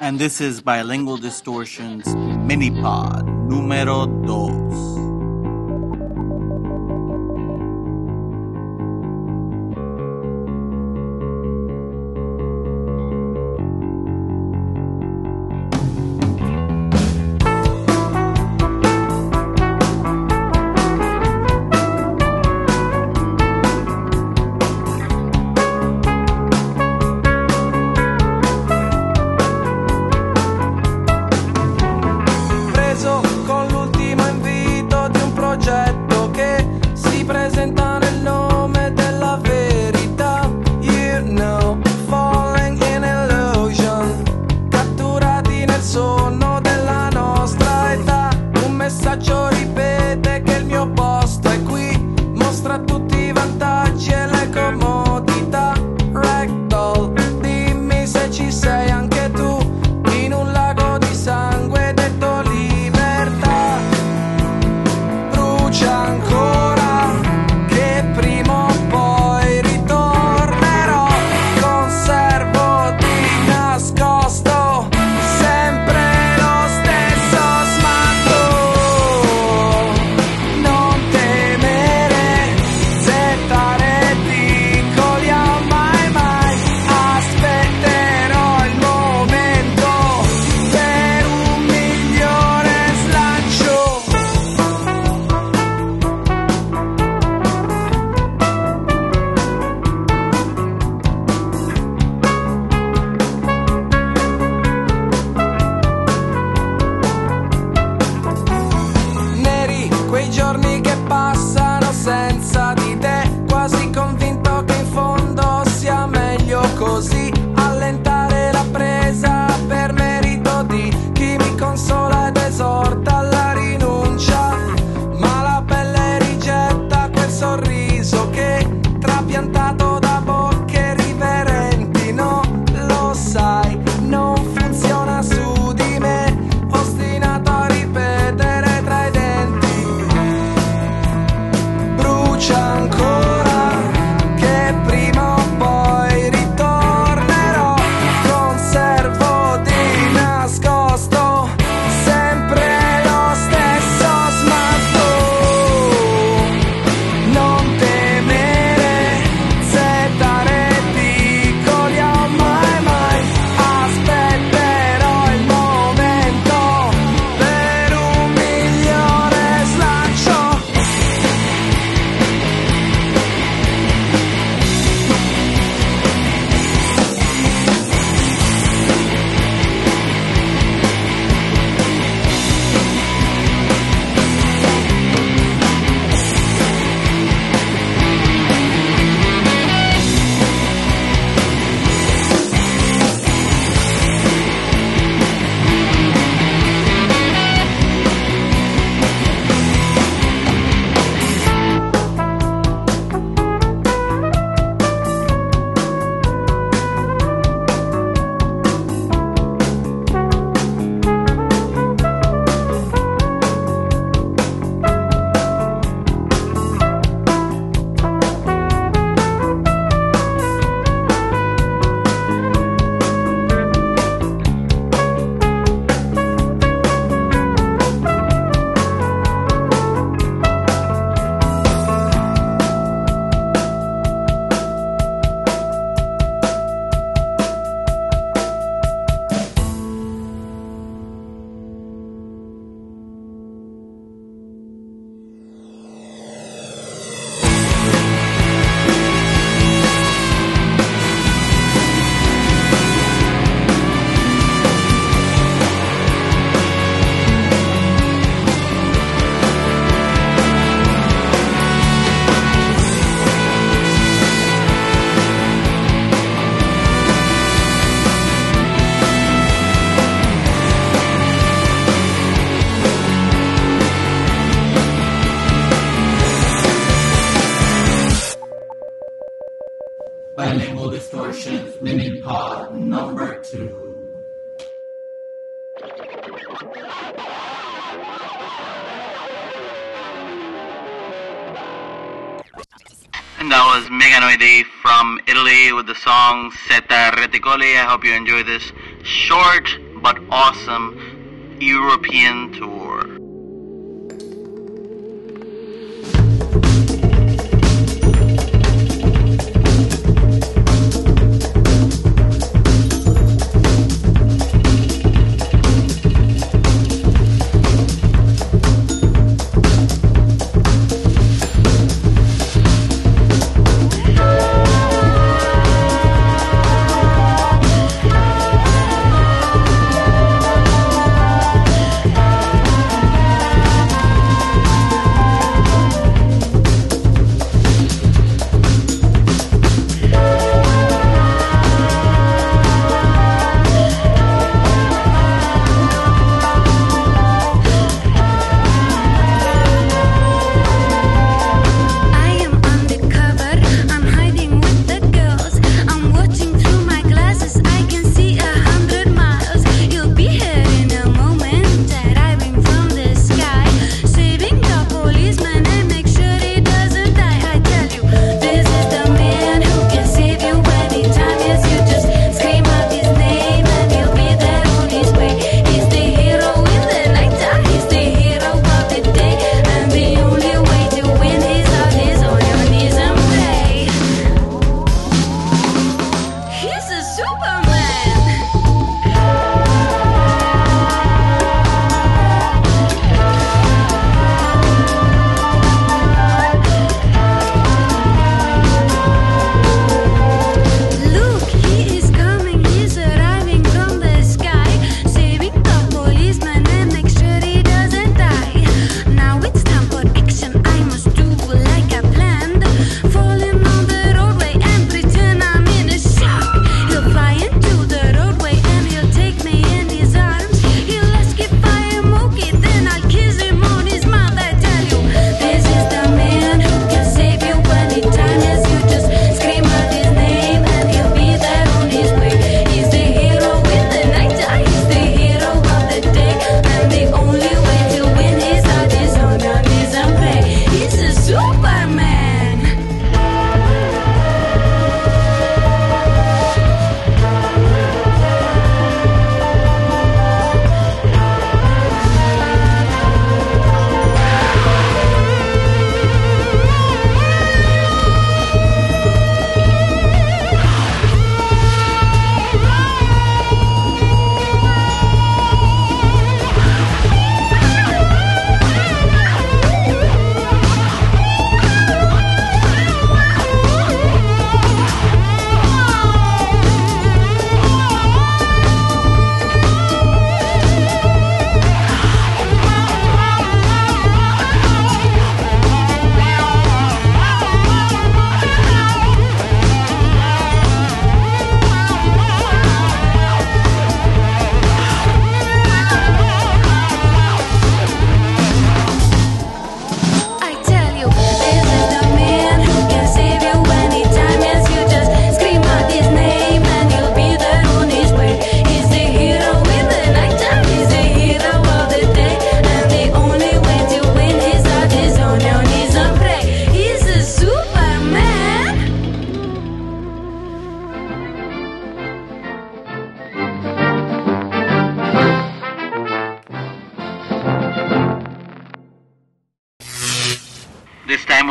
And this is Bilingual Distortions Mini Pod número And that was Meganoidi from Italy with the song Zeta Reticoli. I hope you enjoy this short but awesome European tour.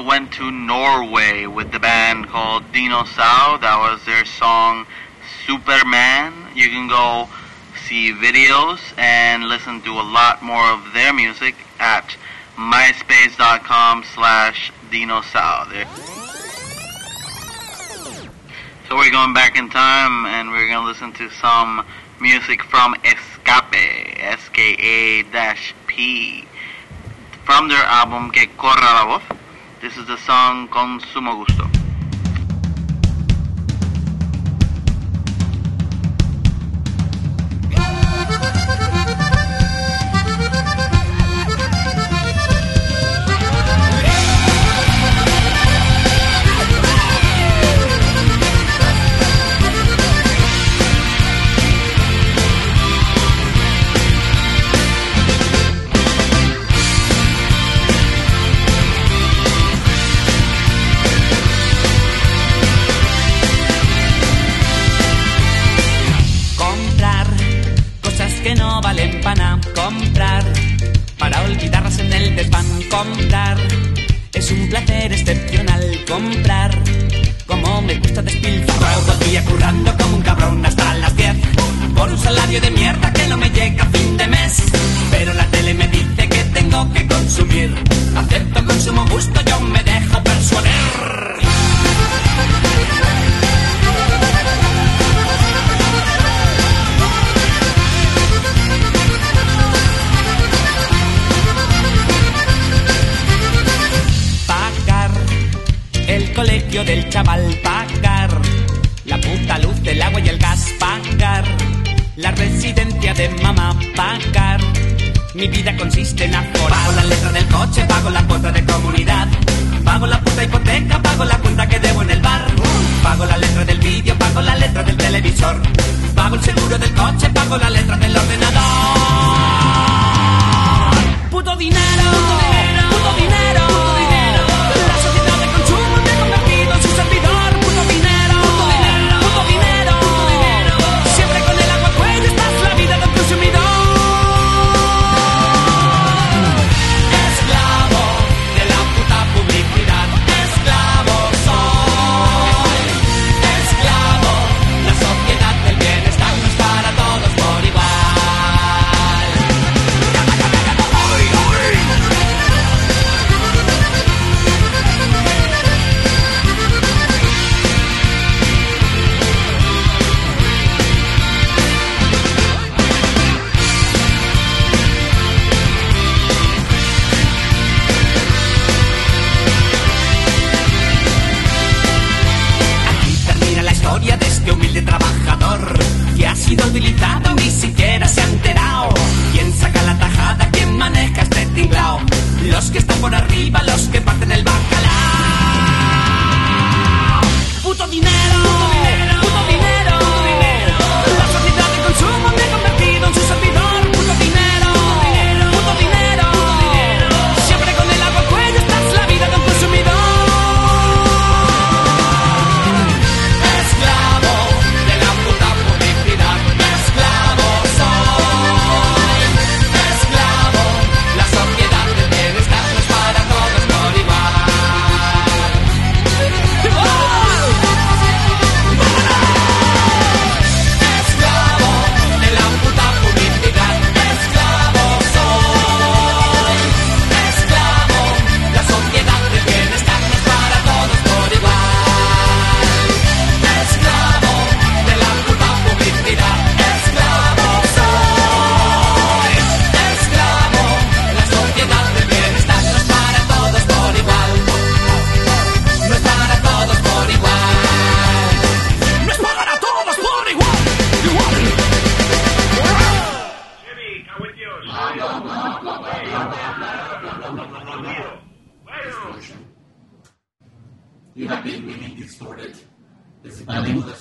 To Norway with the band called Dinosau. That was their song Superman. You can go see videos and listen to a lot more of their music at myspace.com slash dinosau. So we're going back in time and we're going to listen to some music from Ska-P, S-K-A-P, from their album Que Corra la Voz. This is the song Consumo Gusto. Valen pana comprar. Para olvidarlas en el desván comprar. Es un placer excepcional comprar. Como me gusta despilfarrar todo el día currando como un cabrón hasta las 10 por un salario de mierda que no me llega a fin de mes. Pero la tele me dice que tengo que consumir. Acepto consumo gusto yo me dejo persuadir colegio del chaval pagar la puta luz del agua y el gas pagar la residencia de mamá pagar. Mi vida consiste en aforar. Pago la letra del coche pago la cuota de comunidad. Pago la puta hipoteca pago la cuenta que debo en el bar. Pago la letra del vídeo pago la letra del televisor. Pago el seguro del coche pago la letra del ordenador ¡Puto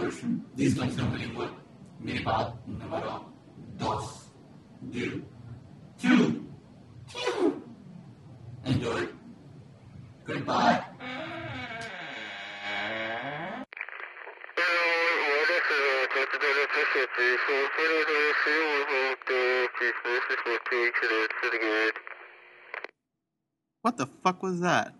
my assertion. These guys don't really work. Minipod número dos. Do. Two. Two. Enjoy. Goodbye. What the fuck was that?